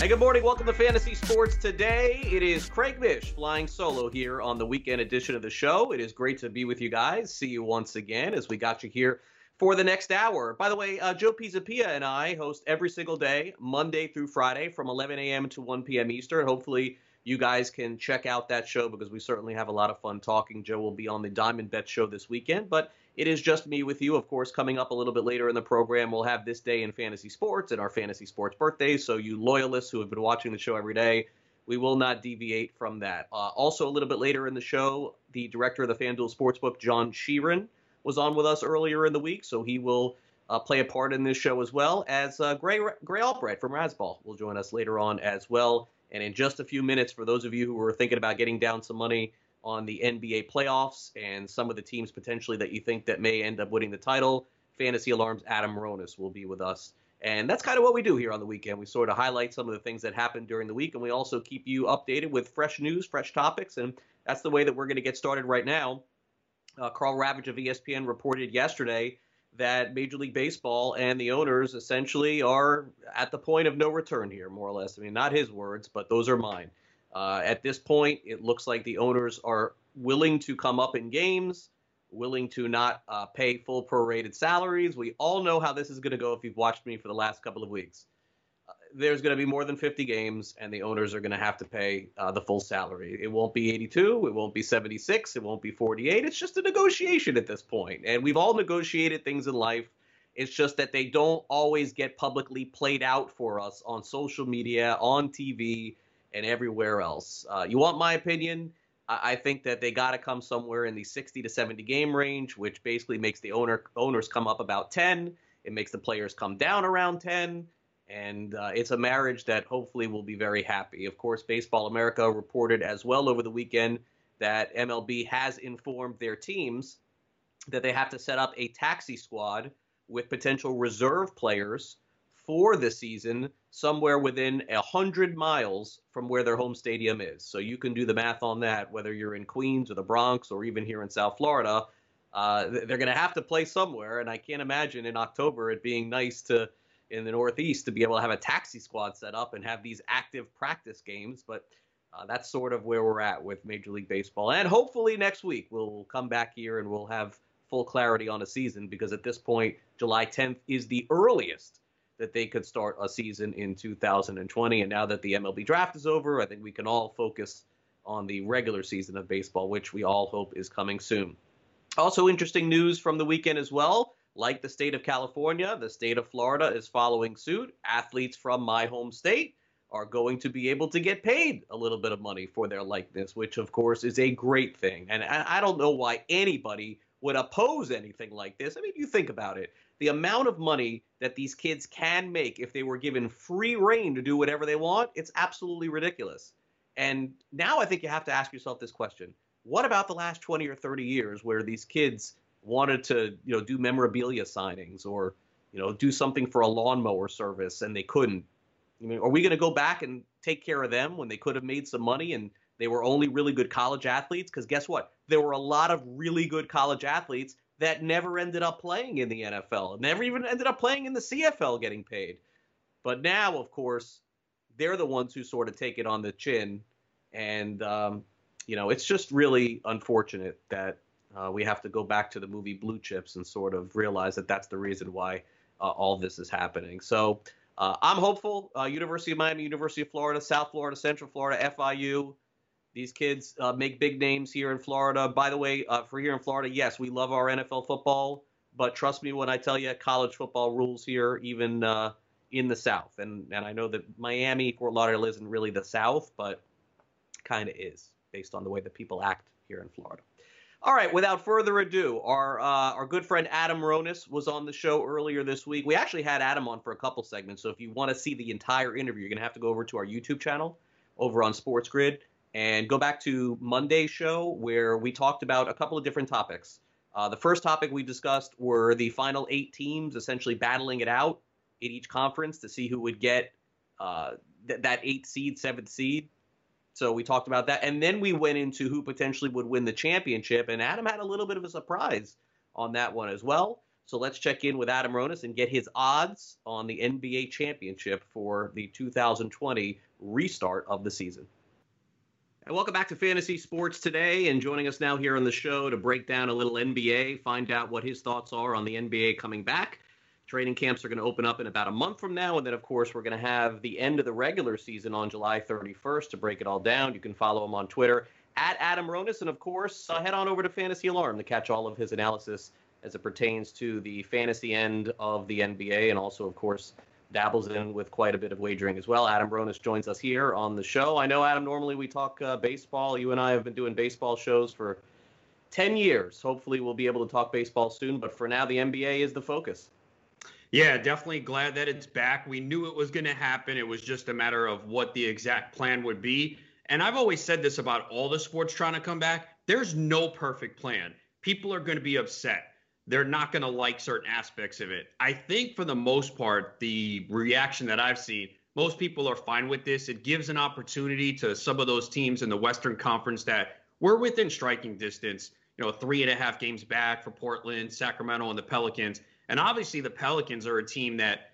Hey, good morning. Welcome to Fantasy Sports Today. It is Craig Mish flying solo here on the weekend edition of the show. It is great to be with you guys. See you once again as we got you here for the next hour. By the way, uh, Joe Pisapia and I host every single day, Monday through Friday, from 11 a.m. to 1 p.m. Eastern. Hopefully, you guys can check out that show because we certainly have a lot of fun talking. Joe will be on the Diamond Bet show this weekend, but it is just me with you. Of course, coming up a little bit later in the program, we'll have this day in fantasy sports and our fantasy sports birthdays. So, you loyalists who have been watching the show every day, we will not deviate from that. Uh, also, a little bit later in the show, the director of the FanDuel Sportsbook, John Sheeran, was on with us earlier in the week, so he will uh, play a part in this show as well as uh, Grey Grey Albright from Razzball will join us later on as well. And in just a few minutes, for those of you who are thinking about getting down some money on the NBA playoffs and some of the teams potentially that you think that may end up winning the title, Fantasy Alarms Adam Ronis will be with us. And that's kind of what we do here on the weekend. We sort of highlight some of the things that happened during the week, and we also keep you updated with fresh news, fresh topics, and that's the way that we're going to get started right now. Uh, Karl Ravech of ESPN reported yesterday that Major League Baseball and the owners essentially are at the point of no return here, more or less. I mean, not his words, but those are mine. Uh, at this point, it looks like the owners are willing to come up in games, willing to not uh, pay full prorated salaries. We all know how this is going to go if you've watched me for the last couple of weeks. Uh, there's going to be more than 50 games, and the owners are going to have to pay uh, the full salary. It won't be 82, it won't be 76, it won't be 48. It's just a negotiation at this point, and we've all negotiated things in life. It's just that they don't always get publicly played out for us on social media, on TV and everywhere else. Uh, you want my opinion? I, I think that they got to come somewhere in the 60 to 70 game range, which basically makes the owner owners come up about 10. It makes the players come down around 10 and uh, it's a marriage that hopefully will be very happy. Of course, Baseball America reported as well over the weekend that MLB has informed their teams that they have to set up a taxi squad with potential reserve players for the season somewhere within a hundred miles from where their home stadium is. So you can do the math on that, whether you're in Queens or the Bronx or even here in South Florida. Uh, they're going to have to play somewhere, and I can't imagine in October it being nice to in the Northeast to be able to have a taxi squad set up and have these active practice games. But uh, that's sort of where we're at with Major League Baseball, and hopefully next week we'll come back here and we'll have full clarity on a season because at this point, July 10th is the earliest that they could start a season in 2020. And now that the MLB draft is over, I think we can all focus on the regular season of baseball, which we all hope is coming soon. Also, interesting news from the weekend as well. Like the state of California, the state of Florida is following suit. Athletes from my home state are going to be able to get paid a little bit of money for their likeness, which of course is a great thing. And I don't know why anybody would oppose anything like this. I mean, you think about it the amount of money that these kids can make if they were given free reign to do whatever they want, it's absolutely ridiculous. And now I think you have to ask yourself this question. What about the last 20 or 30 years where these kids wanted to, you know, do memorabilia signings or, you know, do something for a lawnmower service and they couldn't? I mean, are we going to go back and take care of them when they could have made some money and they were only really good college athletes? Because guess what? There were a lot of really good college athletes that never ended up playing in the NFL, never even ended up playing in the CFL getting paid. But now, of course, they're the ones who sort of take it on the chin. And, um, you know, it's just really unfortunate that uh, we have to go back to the movie Blue Chips and sort of realize that that's the reason why uh, all this is happening. So uh, I'm hopeful. Uh, University of Miami, University of Florida, South Florida, Central Florida, FIU, these kids uh, make big names here in Florida. By the way, uh, for here in Florida, yes, we love our NFL football, but trust me when I tell you, college football rules here, even uh, in the South. And and I know that Miami, Fort Lauderdale isn't really the South, but kind of is based on the way that people act here in Florida. All right, without further ado, our uh, our good friend Adam Ronis was on the show earlier this week. We actually had Adam on for a couple segments, so if you want to see the entire interview, you're gonna have to go over to our YouTube channel over on Sports Grid and go back to Monday's show where we talked about a couple of different topics. Uh, the first topic we discussed were the final eight teams essentially battling it out in each conference to see who would get uh, th- that eighth seed, seventh seed. So we talked about that. And then we went into who potentially would win the championship. And Adam had a little bit of a surprise on that one as well. So let's check in with Adam Ronis and get his odds on the NBA championship for the 2020 restart of the season. And welcome back to Fantasy Sports today. And joining us now here on the show to break down a little NBA, find out what his thoughts are on the NBA coming back. Training camps are going to open up in about a month from now. And then, of course, we're going to have the end of the regular season on July 31st to break it all down. You can follow him on Twitter at Adam Ronis. And, of course, uh, head on over to Fantasy Alarm to catch all of his analysis as it pertains to the fantasy end of the NBA and also, of course, dabbles in with quite a bit of wagering as well. Adam Ronis joins us here on the show. I know, Adam, normally we talk uh, baseball. You and I have been doing baseball shows for 10 years. Hopefully, we'll be able to talk baseball soon, but for now, the NBA is the focus. Yeah, definitely glad that it's back. We knew it was going to happen. It was just a matter of what the exact plan would be. And I've always said this about all the sports trying to come back there's no perfect plan. People are going to be upset they're not going to like certain aspects of it. I think for the most part, the reaction that I've seen, most people are fine with this. It gives an opportunity to some of those teams in the Western Conference that were within striking distance, you know, three and a half games back for Portland, Sacramento, and the Pelicans. And obviously, the Pelicans are a team that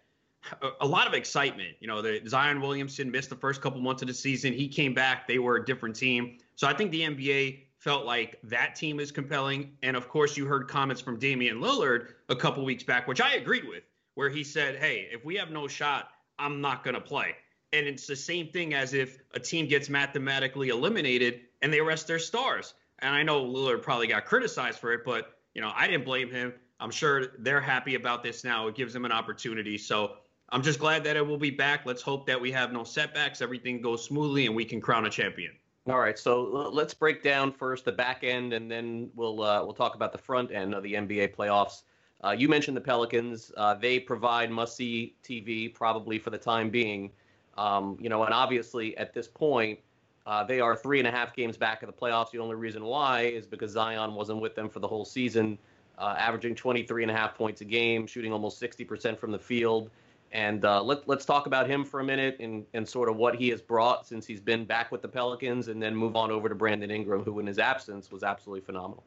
a lot of excitement. You know, the Zion Williamson missed the first couple months of the season. He came back. They were a different team. So I think the NBA felt like that team is compelling. And of course, you heard comments from Damian Lillard a couple weeks back, which I agreed with, where he said, Hey, if we have no shot, I'm not going to play. And it's the same thing as if a team gets mathematically eliminated and they rest their stars. And I know Lillard probably got criticized for it, but you know, I didn't blame him. I'm sure they're happy about this now. It gives them an opportunity. So I'm just glad that it will be back. Let's hope that we have no setbacks, everything goes smoothly, and we can crown a champion. All right, so let's break down first the back end, and then we'll uh, we'll talk about the front end of the NBA playoffs. Uh, you mentioned the Pelicans; uh, they provide must-see TV, probably for the time being. Um, you know, and obviously at this point, uh, they are three and a half games back of the playoffs. The only reason why is because Zion wasn't with them for the whole season, uh, averaging 23 and a half points a game, shooting almost 60% from the field. And uh, let, let's talk about him for a minute and, and sort of what he has brought since he's been back with the Pelicans, and then move on over to Brandon Ingram, who in his absence was absolutely phenomenal.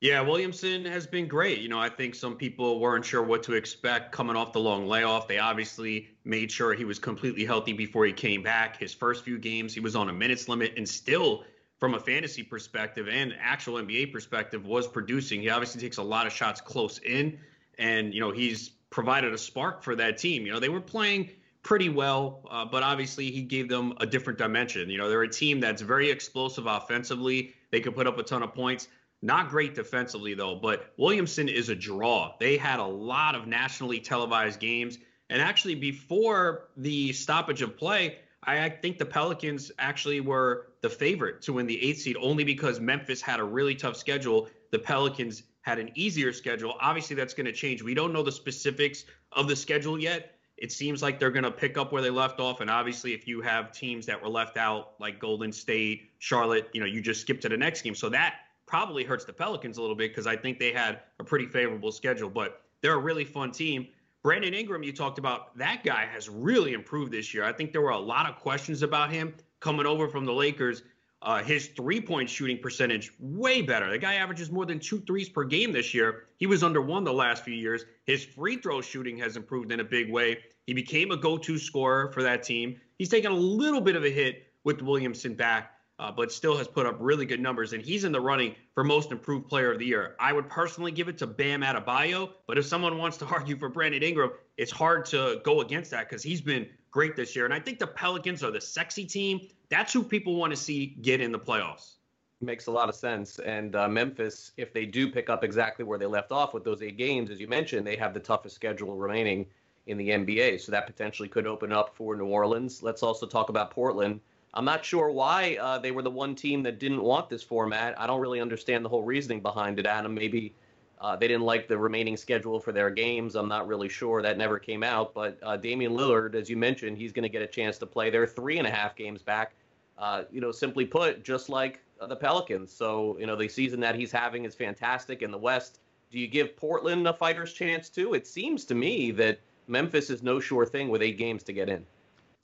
Yeah, Williamson has been great. You know, I think some people weren't sure what to expect coming off the long layoff. They obviously made sure he was completely healthy before he came back. His first few games, he was on a minutes limit and still, from a fantasy perspective and actual NBA perspective, was producing. He obviously takes a lot of shots close in, and, you know, he's provided a spark for that team. You know, they were playing pretty well, uh, but obviously he gave them a different dimension. You know, they're a team that's very explosive offensively. They can put up a ton of points. Not great defensively, though, but Williamson is a draw. They had a lot of nationally televised games. And actually, before the stoppage of play, I think the Pelicans actually were the favorite to win the eighth seed only because Memphis had a really tough schedule. The Pelicans had an easier schedule. Obviously, that's going to change. We don't know the specifics of the schedule yet. It seems like they're going to pick up where they left off. And obviously, if you have teams that were left out, like Golden State, Charlotte, you know, you just skip to the next game. So that probably hurts the Pelicans a little bit because I think they had a pretty favorable schedule. But they're a really fun team. Brandon Ingram, you talked about, that guy has really improved this year. I think there were a lot of questions about him coming over from the Lakers. Uh, his three point shooting percentage way better. The guy averages more than two threes per game this year. He was under one the last few years. His free throw shooting has improved in a big way. He became a go to scorer for that team. He's taken a little bit of a hit with Williamson back, uh, but still has put up really good numbers. And he's in the running for most improved player of the year. I would personally give it to Bam Adebayo, but if someone wants to argue for Brandon Ingram, it's hard to go against that because he's been great this year. And I think the Pelicans are the sexy team. That's who people want to see get in the playoffs. Makes a lot of sense. And uh, Memphis, if they do pick up exactly where they left off with those eight games, as you mentioned, they have the toughest schedule remaining in the NBA. So that potentially could open up for New Orleans. Let's also talk about Portland. I'm not sure why uh, they were the one team that didn't want this format. I don't really understand the whole reasoning behind it, Adam. Maybe uh, they didn't like the remaining schedule for their games. I'm not really sure. That never came out. But uh, Damian Lillard, as you mentioned, he's going to get a chance to play. They're three and a half games back. Uh, you know, simply put, just like uh, the Pelicans. So, you know, the season that he's having is fantastic in the West. Do you give Portland a fighter's chance too? It seems to me that Memphis is no sure thing with eight games to get in.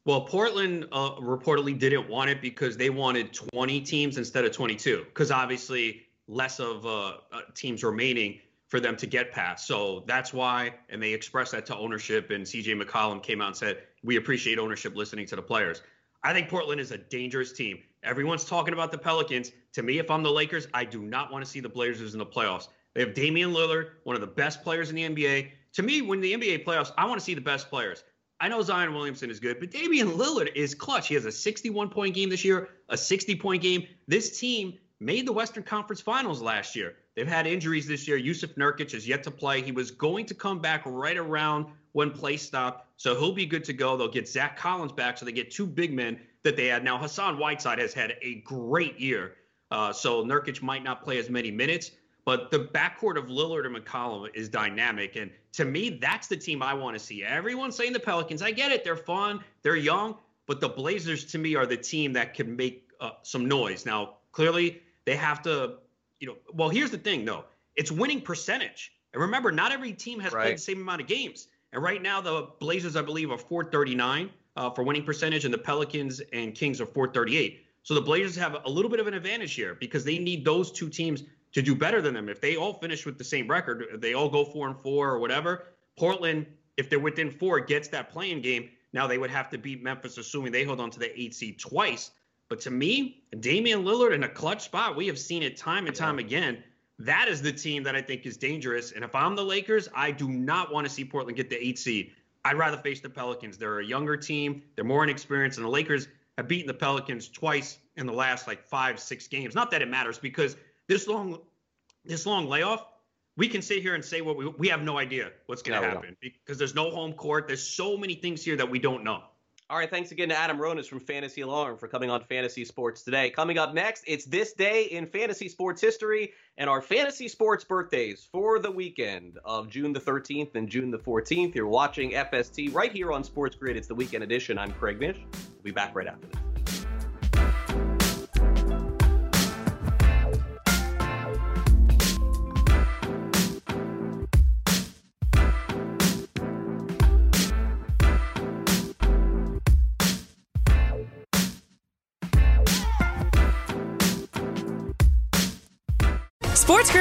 Well, Portland uh, reportedly didn't want it because they wanted 20 teams instead of 22, because obviously less of uh, uh teams remaining for them to get past. So that's why, and they expressed that to ownership. And CJ McCollum came out and said, "We appreciate ownership listening to the players." I think Portland is a dangerous team. Everyone's talking about the Pelicans. To me, if I'm the Lakers, I do not want to see the Blazers in the playoffs. They have Damian Lillard, one of the best players in the NBA. To me, when the NBA playoffs, I want to see the best players. I know Zion Williamson is good, but Damian Lillard is clutch. He has a 61 point game this year, a 60 point game. This team made the Western Conference Finals last year. They've had injuries this year. Jusuf Nurkic is yet to play. He was going to come back right around when play stopped, so he'll be good to go. They'll get Zach Collins back, so they get two big men that they had. Now Hassan Whiteside has had a great year, uh, so Nurkic might not play as many minutes. But the backcourt of Lillard and McCollum is dynamic. And to me, that's the team I want to see. Everyone's saying the Pelicans. I get it. They're fun. They're young. But the Blazers, to me, are the team that can make uh, some noise. Now, clearly, they have to, you know, well, here's the thing, though it's winning percentage. And remember, not every team has right. played the same amount of games. And right now, the Blazers, I believe, are 439 uh, for winning percentage, and the Pelicans and Kings are 438. So the Blazers have a little bit of an advantage here because they need those two teams to do better than them. If they all finish with the same record, they all go four and four or whatever. Portland, if they're within four, gets that playing game. Now they would have to beat Memphis, assuming they hold on to the eight seed twice. But to me, Damian Lillard in a clutch spot, we have seen it time and time again. That is the team that I think is dangerous. And if I'm the Lakers, I do not want to see Portland get the eight seed. I'd rather face the Pelicans. They're a younger team, they're more inexperienced, and the Lakers have beaten the Pelicans twice in the last like five, six games. Not that it matters because this long this long layoff, we can sit here and say what we we have no idea what's going to no, happen because there's no home court. There's so many things here that we don't know. All right, thanks again to Adam Ronis from Fantasy Alarm for coming on Fantasy Sports today. Coming up next, it's this day in fantasy sports history and our fantasy sports birthdays for the weekend of June the 13th and June the 14th. You're watching FST right here on Sports Grid. It's the weekend edition. I'm Craig Mish. We'll be back right after this.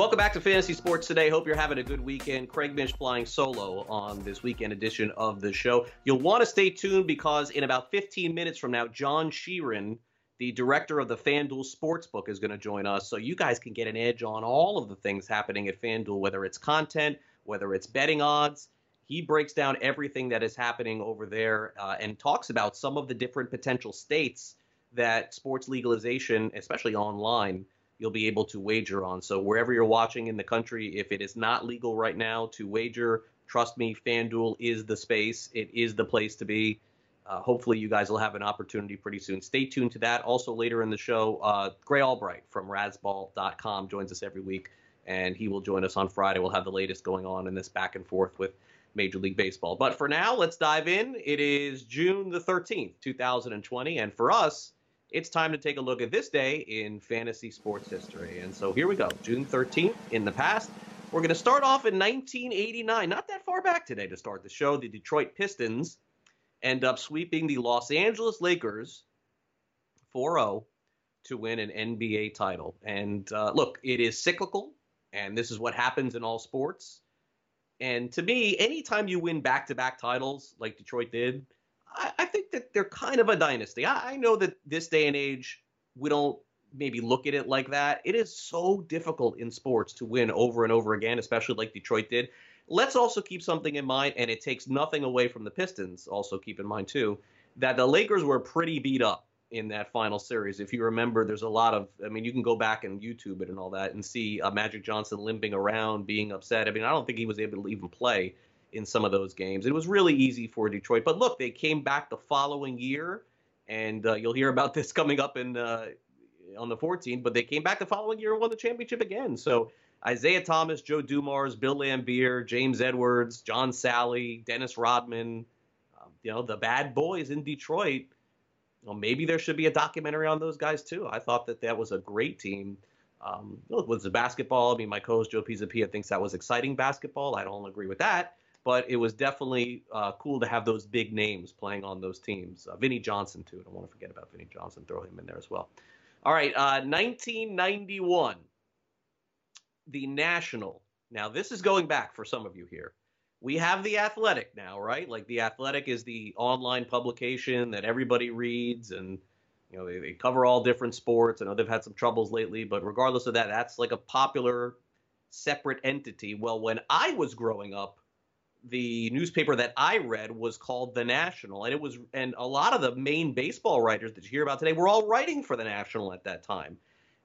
Welcome back to Fantasy Sports today. Hope you're having a good weekend. Craig Mish flying solo on this weekend edition of the show. You'll want to stay tuned because in about 15 minutes from now, John Sheeran, the director of the FanDuel Sportsbook, is going to join us. So you guys can get an edge on all of the things happening at FanDuel, whether it's content, whether it's betting odds. He breaks down everything that is happening over there uh, and talks about some of the different potential states that sports legalization, especially online, you'll be able to wager on. So wherever you're watching in the country, if it is not legal right now to wager, trust me, FanDuel is the space. It is the place to be. Uh, hopefully, you guys will have an opportunity pretty soon. Stay tuned to that. Also, later in the show, uh, Grey Albright from Razzball.com joins us every week, and he will join us on Friday. We'll have the latest going on in this back and forth with Major League Baseball. But for now, let's dive in. It is June the 13th, 2020, and for us, it's time to take a look at this day in fantasy sports history. And so here we go, June 13th in the past. We're going to start off in 1989, not that far back today to start the show. The Detroit Pistons end up sweeping the Los Angeles Lakers 4 0 to win an NBA title. And uh, look, it is cyclical, and this is what happens in all sports. And to me, anytime you win back to back titles like Detroit did, I, I think that they're kind of a dynasty. I, I know that this day and age, we don't maybe look at it like that. It is so difficult in sports to win over and over again, especially like Detroit did. Let's also keep something in mind, and it takes nothing away from the Pistons. Also, keep in mind, too, that the Lakers were pretty beat up in that final series. If you remember, there's a lot of, I mean, you can go back and YouTube it and all that and see uh, Magic Johnson limping around, being upset. I mean, I don't think he was able to even play in some of those games. It was really easy for Detroit. But look, they came back the following year, and uh, you'll hear about this coming up in uh, on the 14th. But they came back the following year and won the championship again. So Isiah Thomas, Joe Dumars, Bill Laimbeer, James Edwards, John Salley, Dennis Rodman, um, you know, the bad boys in Detroit well, maybe there should be a documentary on those guys too. I thought that that was a great team. Um, look, was the basketball? I mean, my co-host Joe Pisapia thinks that was exciting basketball. I don't agree with that, but it was definitely uh, cool to have those big names playing on those teams. Uh, Vinnie Johnson too. I don't want to forget about Vinnie Johnson. Throw him in there as well. All right, uh, 1991, the National. Now this is going back for some of you here we have the Athletic now, right? Like the Athletic is the online publication that everybody reads, and you know they, they cover all different sports. I know they've had some troubles lately, but regardless of that, that's like a popular separate entity. Well, when I was growing up, the newspaper that I read was called The National, and it was and a lot of the main baseball writers that you hear about today were all writing for The National at that time.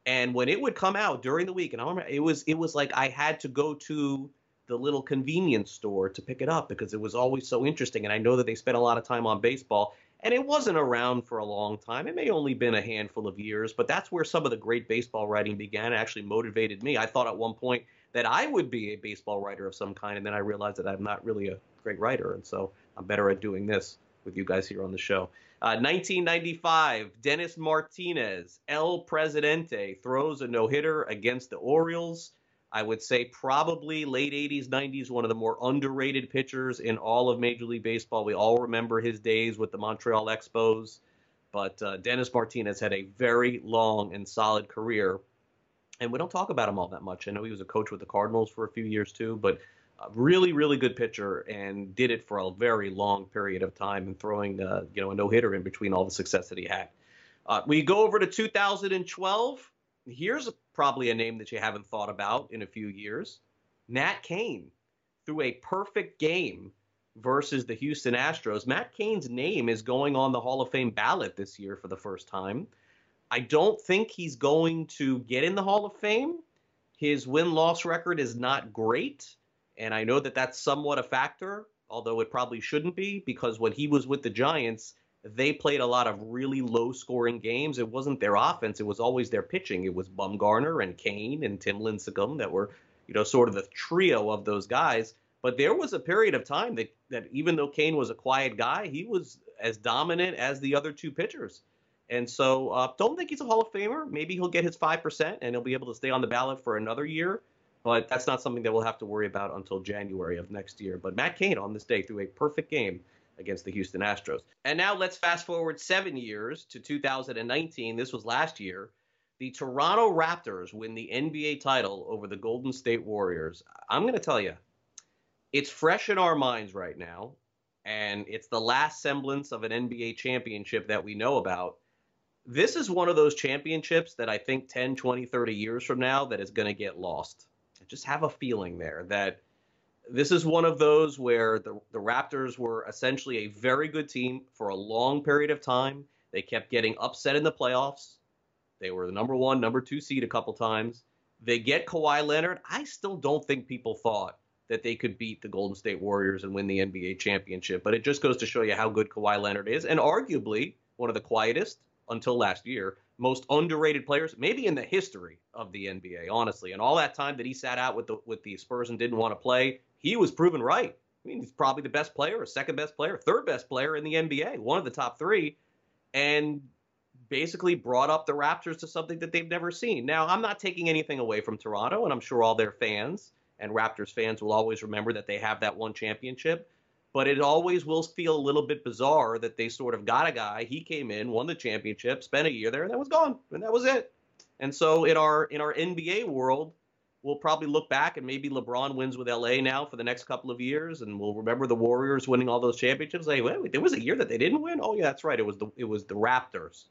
And when it would come out during the week, and I remember it was it was like I had to go to the little convenience store to pick it up because it was always so interesting. And I know that they spent a lot of time on baseball, and it wasn't around for a long time. It may only been a handful of years, but that's where some of the great baseball writing began. It actually motivated me. I thought at one point that I would be a baseball writer of some kind, and then I realized that I'm not really a great writer, and so I'm better at doing this with you guys here on the show. Uh, 1995, Dennis Martinez, El Presidente, throws a no hitter against the Orioles. I would say probably late 80s, 90s, one of the more underrated pitchers in all of Major League Baseball. We all remember his days with the Montreal Expos, but uh, Dennis Martinez had a very long and solid career. And we don't talk about him all that much. I know he was a coach with the Cardinals for a few years too, but really, really good pitcher and did it for a very long period of time and throwing, uh, you know, a no hitter in between all the success that he had. Uh, we go over to 2012. Here's a probably a name that you haven't thought about in a few years. Matt Cain threw a perfect game versus the Houston Astros. Matt Cain's name is going on the Hall of Fame ballot this year for the first time. I don't think he's going to get in the Hall of Fame. His win loss record is not great. And I know that that's somewhat a factor, although it probably shouldn't be, because when he was with the Giants, they played a lot of really low scoring games. It wasn't their offense, it was always their pitching. It was Bumgarner and Cain and Tim Lincecum that were, you know, sort of the trio of those guys. But there was a period of time that, that even though Cain was a quiet guy, he was as dominant as the other two pitchers. And so uh, don't think he's a Hall of Famer. Maybe he'll get his 5% and he'll be able to stay on the ballot for another year. But that's not something that we'll have to worry about until January of next year. But Matt Cain on this day threw a perfect game against the Houston Astros. And now let's fast forward seven years to 2019. This was last year. The Toronto Raptors win the NBA title over the Golden State Warriors. I'm going to tell you, it's fresh in our minds right now, and it's the last semblance of an NBA championship that we know about. This is one of those championships that I think 10, 20, 30 years from now that is going to get lost. I just have a feeling there that this is one of those where the, the Raptors were essentially a very good team for a long period of time. They kept getting upset in the playoffs. They were the number one, number two seed a couple times. They get Kawhi Leonard. I still don't think people thought that they could beat the Golden State Warriors and win the NBA championship, but it just goes to show you how good Kawhi Leonard is, and arguably one of the quietest until last year, most underrated players, maybe in the history of the NBA, honestly. And all that time that he sat out with the with the Spurs and didn't want to play, he was proven right. I mean, he's probably the best player, or second best player, third best player in the NBA, one of the top three, and basically brought up the Raptors to something that they've never seen. Now, I'm not taking anything away from Toronto, and I'm sure all their fans and Raptors fans will always remember that they have that one championship. But it always will feel a little bit bizarre that they sort of got a guy. He came in, won the championship, spent a year there, and that was gone, and that was it. And so in our in our NBA world, we'll probably look back and maybe LeBron wins with LA now for the next couple of years, and we'll remember the Warriors winning all those championships. Like, wait, there was a year that they didn't win. Oh yeah, that's right. It was the it was the Raptors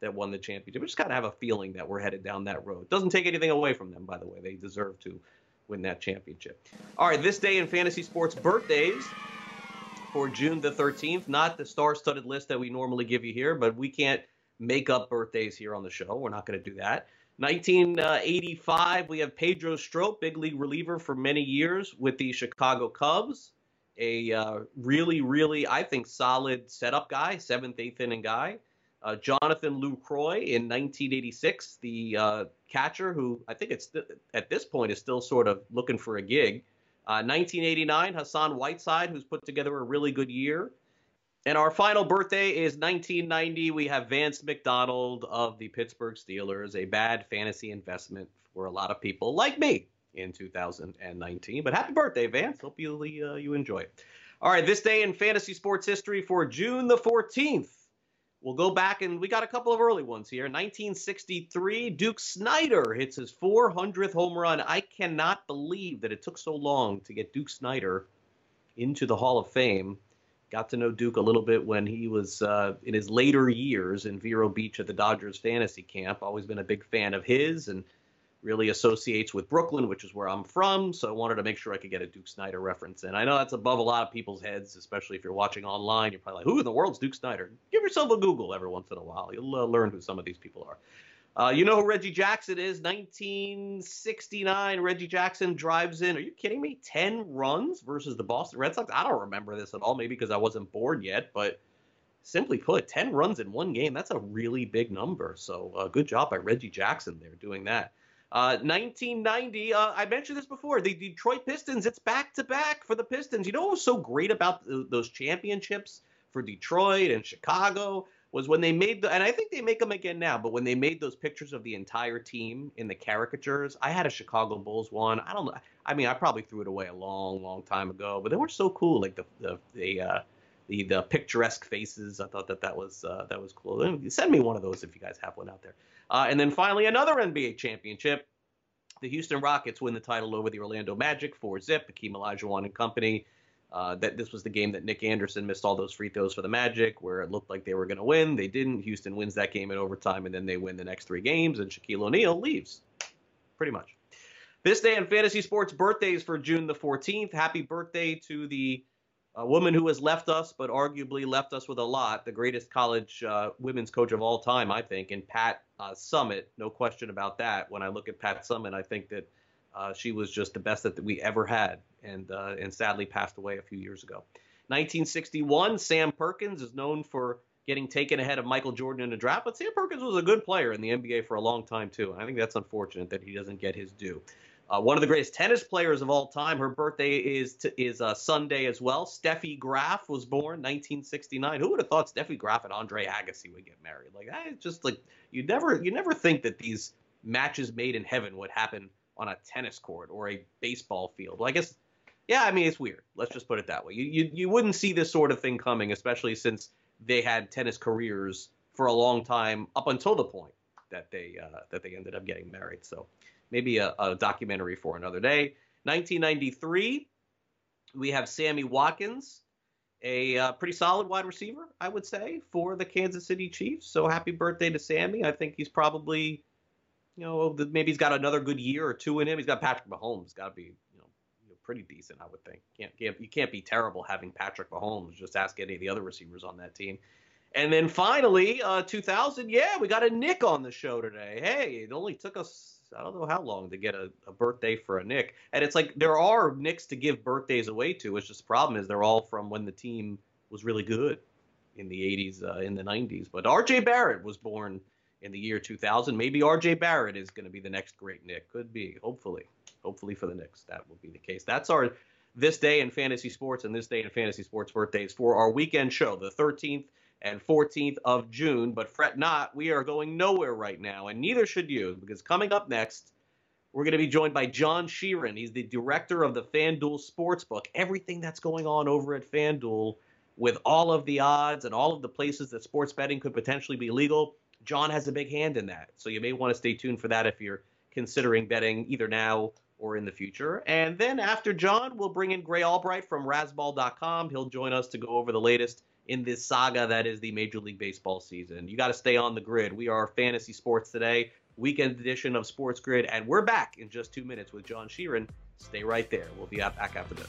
that won the championship. We just kind of have a feeling that we're headed down that road. Doesn't take anything away from them, by the way. They deserve to win that championship. All right, this day in fantasy sports birthdays for June the 13th. Not the star-studded list that we normally give you here, but we can't make up birthdays here on the show. We're not going to do that. 1985, we have Pedro Strop, big league reliever for many years with the Chicago Cubs. A uh, really, really, I think, solid setup guy, seventh, eighth inning guy. Uh, Jonathan Lucroy in 1986, the uh, catcher who I think it's th- at this point is still sort of looking for a gig. 1989, uh, Hassan Whiteside, who's put together a really good year. And our final birthday is 1990. We have Vance McDonald of the Pittsburgh Steelers, a bad fantasy investment for a lot of people like me in 2019. But happy birthday, Vance. Hope you, uh, you enjoy it. All right, this day in fantasy sports history for June the 14th. We'll go back and we got a couple of early ones here. 1963, Duke Snider hits his 400th home run. I cannot believe that it took so long to get Duke Snider into the Hall of Fame. Got to know Duke a little bit when he was uh, in his later years in Vero Beach at the Dodgers fantasy camp. Always been a big fan of his and really associates with Brooklyn, which is where I'm from. So I wanted to make sure I could get a Duke Snider reference in. I know that's above a lot of people's heads, especially if you're watching online. You're probably like, who in the world's Duke Snider? Give yourself a Google every once in a while. You'll uh, learn who some of these people are. Uh, you know who Reggie Jackson is? 1969. Reggie Jackson drives in. Are you kidding me? 10 runs versus the Boston Red Sox? I don't remember this at all, maybe because I wasn't born yet, but simply put, 10 runs in one game, that's a really big number. So uh, good job by Reggie Jackson there doing that. Uh, 1990, uh, I mentioned this before. The Detroit Pistons, it's back to back for the Pistons. You know what was so great about th- those championships for Detroit and Chicago was when they made the, and I think they make them again now, but when they made those pictures of the entire team in the caricatures, I had a Chicago Bulls one. I don't know. I mean, I probably threw it away a long, long time ago, but they were so cool. Like the, the, the, uh, the, the picturesque faces. I thought that that was uh, that was cool. Send me one of those if you guys have one out there. Uh, and then finally, another NBA championship. The Houston Rockets win the title over the Orlando Magic, four zip. Hakeem Olajuwon and company. Uh, that this was the game that Nick Anderson missed all those free throws for the Magic, where it looked like they were going to win. They didn't. Houston wins that game in overtime, and then they win the next three games, and Shaquille O'Neal leaves. Pretty much. This day in fantasy sports birthdays for June the 14th. Happy birthday to the a woman who has left us, but arguably left us with a lot, the greatest college uh, women's coach of all time, I think, and Pat uh, Summitt. No question about that. When I look at Pat Summitt, I think that uh, she was just the best that we ever had, and uh, and sadly passed away a few years ago. 1961, Sam Perkins is known for getting taken ahead of Michael Jordan in the draft, but Sam Perkins was a good player in the NBA for a long time too. And I think that's unfortunate that he doesn't get his due. Uh, one of the greatest tennis players of all time. Her birthday is is uh, Sunday as well. Steffi Graf was born 1969. Who would have thought Steffi Graf and Andre Agassi would get married? Like is just like you never you never think that these matches made in heaven would happen on a tennis court or a baseball field. Well, I guess yeah. I mean it's weird. Let's just put it that way. You you you wouldn't see this sort of thing coming, especially since they had tennis careers for a long time up until the point that they uh, that they ended up getting married. So maybe a, a documentary for another day. 1993, we have Sammy Watkins, a uh, pretty solid wide receiver, I would say, for the Kansas City Chiefs. So happy birthday to Sammy. I think he's probably, you know, maybe he's got another good year or two in him. He's got Patrick Mahomes. Got to be, you know, pretty decent, I would think. Can't, can't you can't be terrible having Patrick Mahomes. Just ask any of the other receivers on that team. And then finally, uh, 2000, yeah, we got a Knick on the show today. Hey, it only took us I don't know how long to get a, a, birthday for a Knick. And it's like there are Knicks to give birthdays away to. It's just the problem is they're all from when the team was really good in the 80s, uh, in the 90s. But R.J. Barrett was born in the year 2000. Maybe R.J. Barrett is going to be the next great Knick. Could be. Hopefully. Hopefully for the Knicks, that will be the case. That's our this day in fantasy sports and this day in fantasy sports birthdays for our weekend show, the 13th and 14th of June. But fret not, we are going nowhere right now, and neither should you, because coming up next, we're going to be joined by John Sheeran. He's the director of the FanDuel Sportsbook. Everything that's going on over at FanDuel with all of the odds and all of the places that sports betting could potentially be legal, John has a big hand in that. So you may want to stay tuned for that if you're considering betting either now or in the future. And then after John, we'll bring in Grey Albright from Razzball.com. He'll join us to go over the latest in this saga that is the Major League Baseball season. You got to stay on the grid. We are Fantasy Sports Today, weekend edition of Sports Grid, and we're back in just two minutes with John Sheeran. Stay right there. We'll be back after this.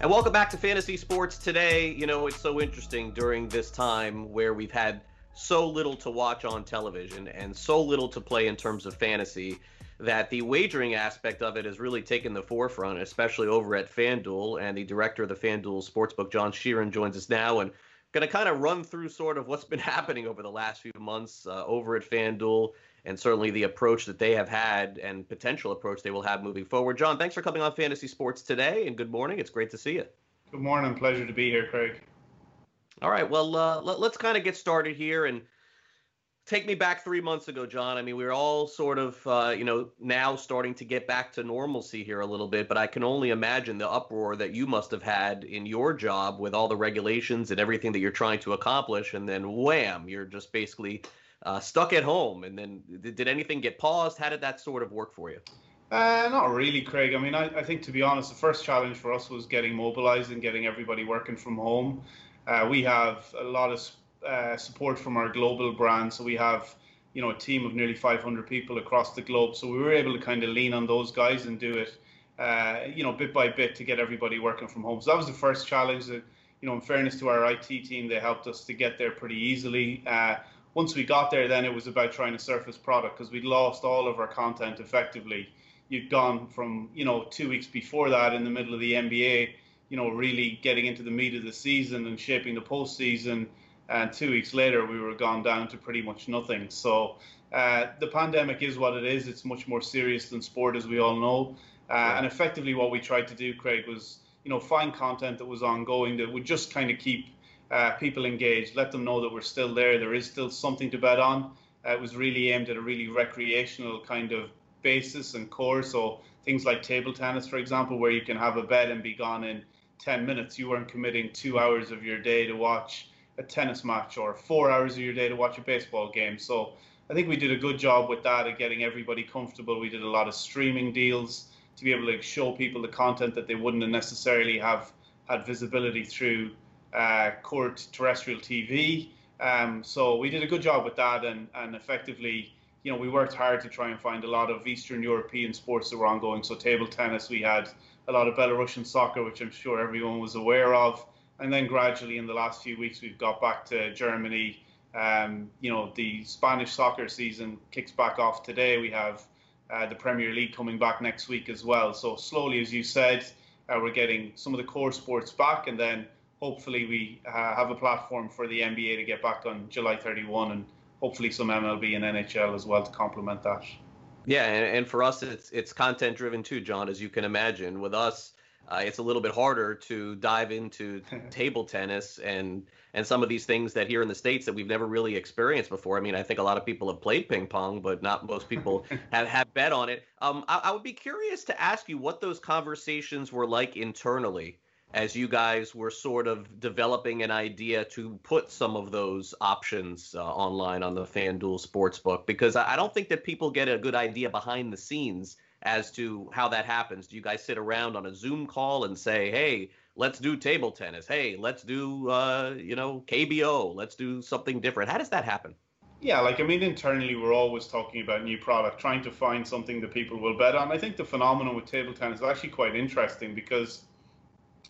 And welcome back to Fantasy Sports today. You know, it's so interesting during this time where we've had so little to watch on television and so little to play in terms of fantasy that the wagering aspect of it has really taken the forefront, especially over at FanDuel. And the director of the FanDuel Sportsbook, John Sheeran, joins us now and going to kind of run through sort of what's been happening over the last few months uh, over at FanDuel and certainly the approach that they have had and potential approach they will have moving forward. John, thanks for coming on Fantasy Sports today, and good morning. It's great to see you. Good morning. Pleasure to be here, Craig. All right. Well, uh, let, us kind of get started here and take me back three months ago, John. I mean, we are all sort of, uh, you know, now starting to get back to normalcy here a little bit, but I can only imagine the uproar that you must have had in your job with all the regulations and everything that you're trying to accomplish. And then wham, you're just basically uh, stuck at home. And then did, did, anything get paused? How did that sort of work for you? Uh, not really, Craig. I mean, I, I, think to be honest, the first challenge for us was getting mobilized and getting everybody working from home. Uh, we have a lot of uh, support from our global brand, so we have you know a team of nearly 500 people across the globe. So we were able to kind of lean on those guys and do it, uh, you know, bit by bit to get everybody working from home. So that was the first challenge. That you know, in fairness to our IT team, they helped us to get there pretty easily. Uh, once we got there, then it was about trying to surface product because we'd lost all of our content effectively. You'd gone from, you know, two weeks before that in the middle of the NBA, you know, really getting into the meat of the season and shaping the postseason. And two weeks later, we were gone down to pretty much nothing. So uh, the pandemic is what it is. It's much more serious than sport, as we all know. Uh. And effectively, what we tried to do, Craig, was, you know, find content that was ongoing that would just kind of keep uh, people engaged, let them know that we're still there. There is still something to bet on. Uh, it was really aimed at a really recreational kind of basis and core. So things like table tennis, for example, where you can have a bet and be gone in 10 minutes. You weren't committing two hours of your day to watch a tennis match or four hours of your day to watch a baseball game. So I think we did a good job with that at getting everybody comfortable. We did a lot of streaming deals to be able to show people the content that they wouldn't necessarily have had visibility through uh, court terrestrial TV. Um, so we did a good job with that, and and effectively, you know, we worked hard to try and find a lot of Eastern European sports that were ongoing. So table tennis, we had a lot of Belarusian soccer, which I'm sure everyone was aware of, and then gradually in the last few weeks, we've got back to Germany. Um, you know, the Spanish soccer season kicks back off today. We have uh, the Premier League coming back next week as well. So slowly, as you said, uh, we're getting some of the core sports back, and then hopefully we uh, have a platform for the NBA to get back on July 31 and hopefully some MLB and NHL as well to complement that. Yeah, and, and for us, it's it's content driven too, John. As you can imagine, with us, uh, it's a little bit harder to dive into table tennis and and some of these things that here in the states that we've never really experienced before. I mean, I think a lot of people have played ping pong, but not most people have have bet on it. Um, I, I would be curious to ask you what those conversations were like internally as you guys were sort of developing an idea to put some of those options uh, online on the FanDuel Sportsbook? Because I don't think that people get a good idea behind the scenes as to how that happens. Do you guys sit around on a Zoom call and say, "Hey, let's do table tennis. Hey, let's do uh, you know KBO. Let's do something different." How does that happen? Yeah, like I mean, internally we're always talking about new product, trying to find something that people will bet on. I think the phenomenon with table tennis is actually quite interesting because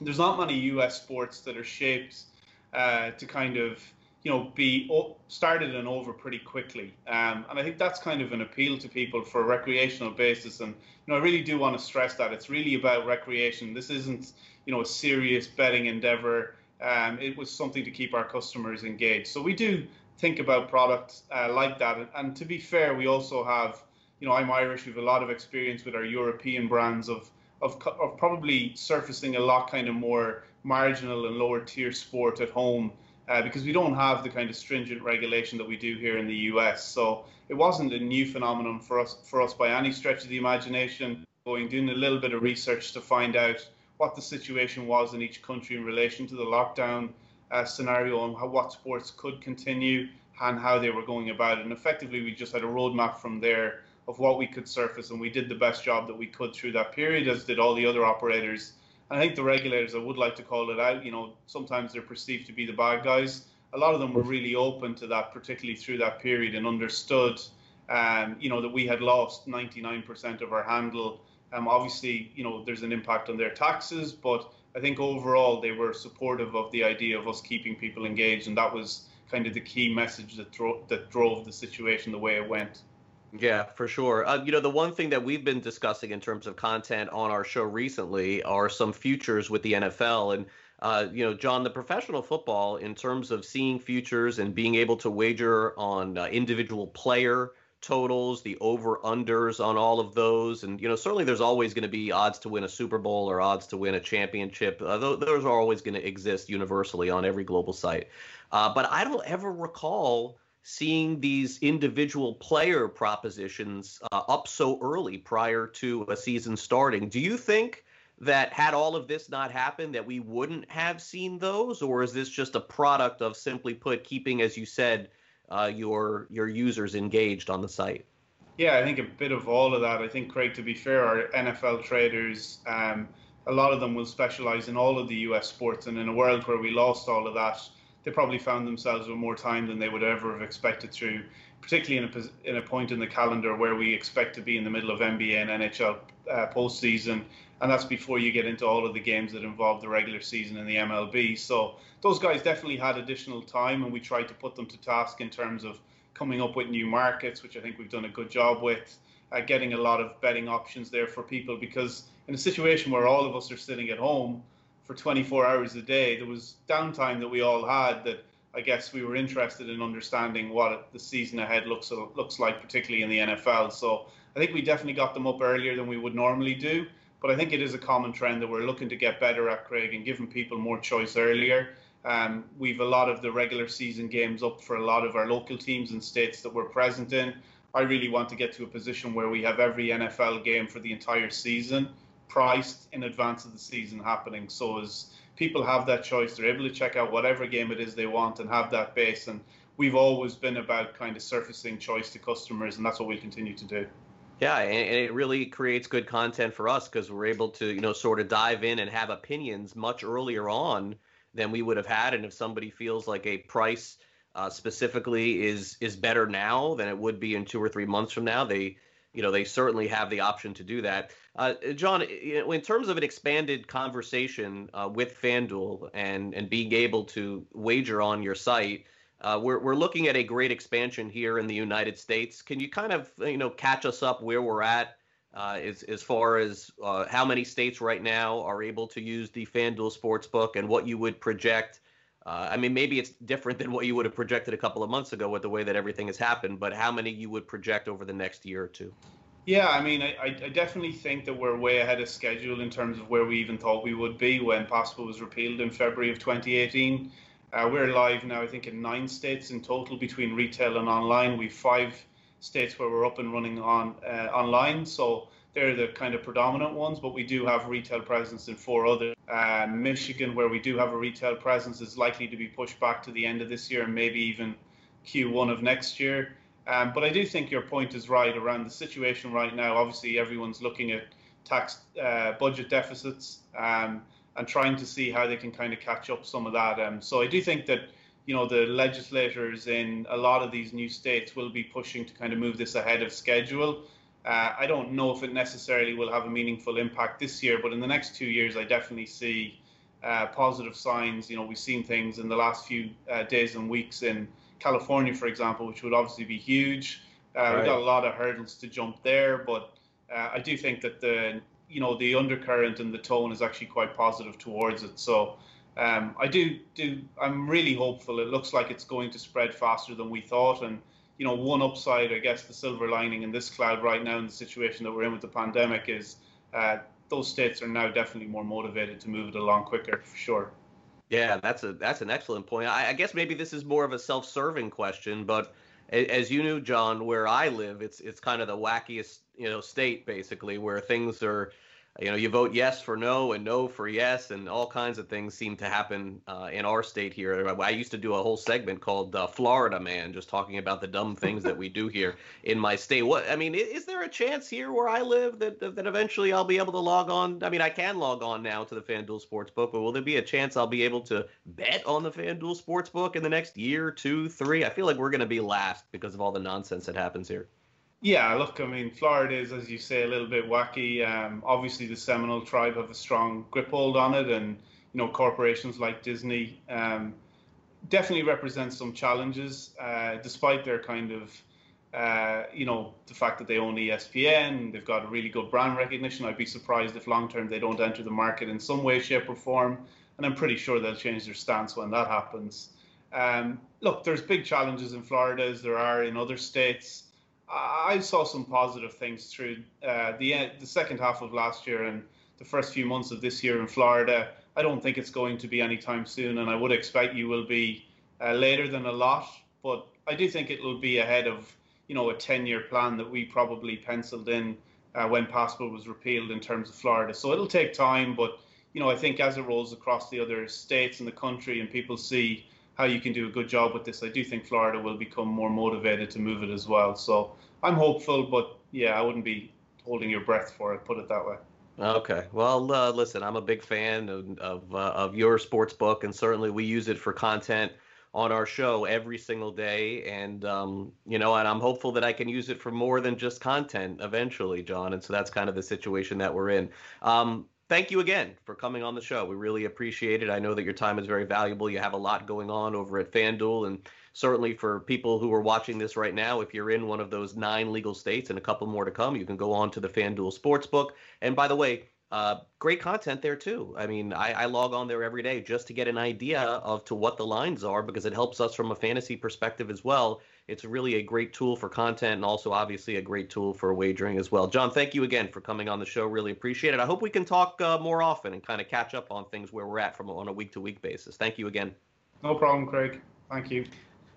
there's not many US sports that are shaped uh, to kind of you know be started and over pretty quickly. Um, and i think that's kind of an appeal to people for a recreational basis. And you know i really do want to stress that it's really about recreation. This isn't you know a serious betting endeavor. Um, it was something to keep our customers engaged. So we do think about products uh, like that. And, to be fair we also have you know i'm irish. We have a lot of experience with our european brands of of, of probably surfacing a lot kind of more marginal and lower tier sport at home uh, because we don't have the kind of stringent regulation that we do here in the US. So it wasn't a new phenomenon for us for us by any stretch of the imagination. Going doing a little bit of research to find out what the situation was in each country in relation to the lockdown uh, scenario and how, what sports could continue and how they were going about it. And effectively, we just had a roadmap from there of what we could surface, and we did the best job that we could through that period, as did all the other operators. I think the regulators, I would like to call it out, you know, sometimes they're perceived to be the bad guys. A lot of them were really open to that, particularly through that period, and understood, um, you know, that we had lost 99% of our handle. Um, obviously, you know, there's an impact on their taxes, but I think overall they were supportive of the idea of us keeping people engaged, and that was kind of the key message that, dro- that drove the situation the way it went. Yeah, for sure. Uh, you know, the one thing that we've been discussing in terms of content on our show recently are some futures with the NFL. And, uh, you know, John, the professional football, in terms of seeing futures and being able to wager on uh, individual player totals, the over unders on all of those. And, you know, certainly there's always going to be odds to win a Super Bowl or odds to win a championship. Uh, those are always going to exist universally on every global site. Uh, but I don't ever recall seeing these individual player propositions uh, up so early prior to a season starting. Do you think that had all of this not happened that we wouldn't have seen those or is this just a product of simply put keeping as you said uh, your your users engaged on the site? Yeah, I think a bit of all of that. I think Craig to be fair our NFL traders um, a lot of them will specialize in all of the US sports and in a world where we lost all of that they probably found themselves with more time than they would ever have expected through, particularly in a, in a point in the calendar where we expect to be in the middle of NBA and NHL uh, postseason. And that's before you get into all of the games that involve the regular season in the MLB. So those guys definitely had additional time, and we tried to put them to task in terms of coming up with new markets, which I think we've done a good job with, uh, getting a lot of betting options there for people. Because in a situation where all of us are sitting at home, for 24 hours a day. There was downtime that we all had that I guess we were interested in understanding what the season ahead looks looks like, particularly in the NFL. So I think we definitely got them up earlier than we would normally do. But I think it is a common trend that we're looking to get better at, Craig, and giving people more choice earlier. Um, we've a lot of the regular season games up for a lot of our local teams and states that we're present in. I really want to get to a position where we have every NFL game for the entire season priced in advance of the season happening. So as people have that choice, they're able to check out whatever game it is they want and have that base. And we've always been about kind of surfacing choice to customers, and that's what we'll continue to do. Yeah, and it really creates good content for us because we're able to, you know, sort of dive in and have opinions much earlier on than we would have had. And if somebody feels like a price uh, specifically is is better now than it would be in two or three months from now, they you know they certainly have the option to do that. Uh, John, in terms of an expanded conversation uh, with FanDuel and and being able to wager on your site, uh, we're we're looking at a great expansion here in the United States. Can you kind of you know catch us up where we're at? Uh, as as far as uh, how many states right now are able to use the FanDuel Sportsbook and what you would project uh, I mean, maybe it's different than what you would have projected a couple of months ago with the way that everything has happened, but how many you would project over the next year or two? Yeah, I mean, I, I definitely think that we're way ahead of schedule in terms of where we even thought we would be when PASPA was repealed in February of 2018. Uh, we're live now, I think, in nine states in total between retail and online. We've five states where we're up and running on uh, online. So they're the kind of predominant ones, but we do have retail presence in four other. Uh, Michigan, where we do have a retail presence, is likely to be pushed back to the end of this year and maybe even Q1 of next year. Um, but I do think your point is right around the situation right now. Obviously, everyone's looking at tax uh, budget deficits um, and trying to see how they can kind of catch up some of that. Um, so I do think that you know the legislators in a lot of these new states will be pushing to kind of move this ahead of schedule. Uh, I don't know if it necessarily will have a meaningful impact this year, but in the next two years, I definitely see uh, positive signs. You know, we've seen things in the last few uh, days and weeks in California, for example, which would obviously be huge. Right. Uh, we've got a lot of hurdles to jump there, but uh, I do think that the you know the undercurrent and the tone is actually quite positive towards it. So um, I do do I'm really hopeful. It looks like it's going to spread faster than we thought, and you know, one upside, I guess, the silver lining in this cloud right now in the situation that we're in with the pandemic is uh, those states are now definitely more motivated to move it along quicker, for sure. Yeah, that's a that's an excellent point. I, I guess maybe this is more of a self-serving question, but as you knew, John, where I live, it's it's kind of the wackiest you know state basically, where things are you know, you vote yes for no and no for yes, and all kinds of things seem to happen uh, in our state here. I used to do a whole segment called uh, Florida Man, just talking about the dumb things that we do here in my state. What I mean, is there a chance here where I live that that eventually I'll be able to log on? I mean, I can log on now to the FanDuel Sportsbook, but will there be a chance I'll be able to bet on the FanDuel Sportsbook in the next year, two, three? I feel like we're going to be last because of all the nonsense that happens here. Yeah, look, I mean, Florida is, as you say, a little bit wacky. Um, obviously, the Seminole tribe have a strong grip hold on it, and you know, corporations like Disney um, definitely represent some challenges, uh, despite their kind of, uh, you know, the fact that they own ESPN, they've got a really good brand recognition. I'd be surprised if long term they don't enter the market in some way, shape, or form, and I'm pretty sure they'll change their stance when that happens. Um, look, there's big challenges in Florida as there are in other states. I saw some positive things through uh, the the second half of last year and the first few months of this year in Florida. I don't think it's going to be anytime soon, and I would expect you will be uh, later than a lot. But I do think it will be ahead of you know a 10-year plan that we probably penciled in uh, when PASPA was repealed in terms of Florida. So it'll take time, but you know I think as it rolls across the other states in the country and people see how you can do a good job with this. I do think Florida will become more motivated to move it as well. So I'm hopeful, but yeah, I wouldn't be holding your breath for it. Put it that way. Okay. Well, uh, listen, I'm a big fan of of, uh, of your sports book, and certainly we use it for content on our show every single day. And um, you know, and I'm hopeful that I can use it for more than just content eventually, John. And so that's kind of the situation that we're in. Um, thank you again for coming on the show. We really appreciate it. I know that your time is very valuable. You have a lot going on over at FanDuel, and certainly for people who are watching this right now, if you're in one of those nine legal states and a couple more to come, you can go on to the FanDuel Sportsbook. And by the way, uh, great content there too. I mean, I, I, log on there every day just to get an idea of to what the lines are because it helps us from a fantasy perspective as well. It's really a great tool for content and also obviously a great tool for wagering as well. John, thank you again for coming on the show. Really appreciate it. I hope we can talk uh, more often and kind of catch up on things where we're at from on a week to week basis. Thank you again. No problem, Craig. Thank you.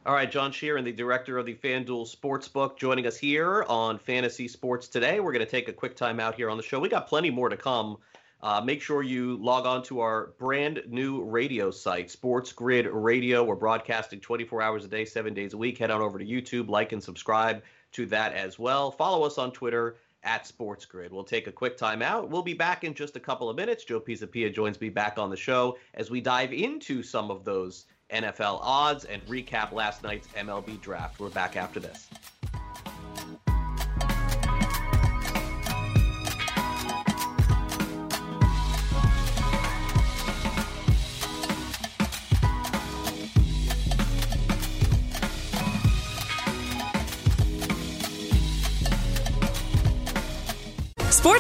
All right, John Sheeran, the director of the FanDuel Sportsbook, joining us here on Fantasy Sports today. We're going to take a quick time out here on the show. We got plenty more to come. Uh, make sure you log on to our brand new radio site, Sports Grid Radio. We're broadcasting 24 hours a day, seven days a week. Head on over to YouTube, like and subscribe to that as well. Follow us on Twitter at Sports Grid. We'll take a quick time out. We'll be back in just a couple of minutes. Joe Pisapia joins me back on the show as we dive into some of those NFL odds and recap last night's MLB draft. We're back after this.